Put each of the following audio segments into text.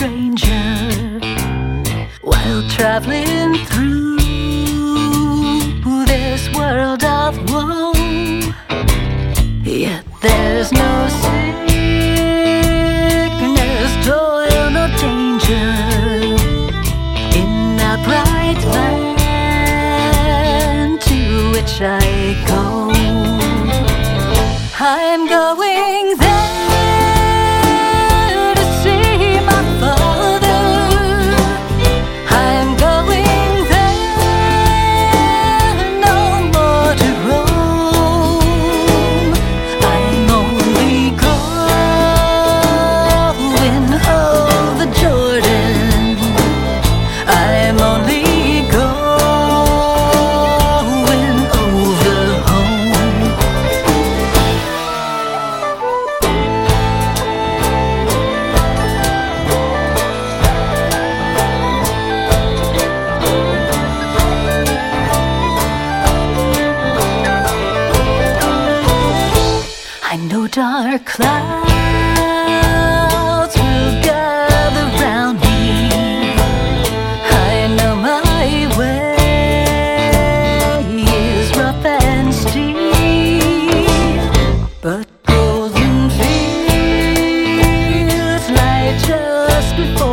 stranger while traveling through this world of woe. Yet there's no sickness, toil, no danger in that bright land to which I go. I'm going I know dark clouds will gather round me. I know my way is rough and steep, but golden fields lie just before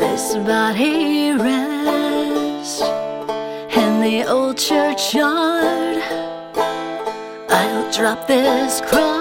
This body rests in the old churchyard. I'll drop this cross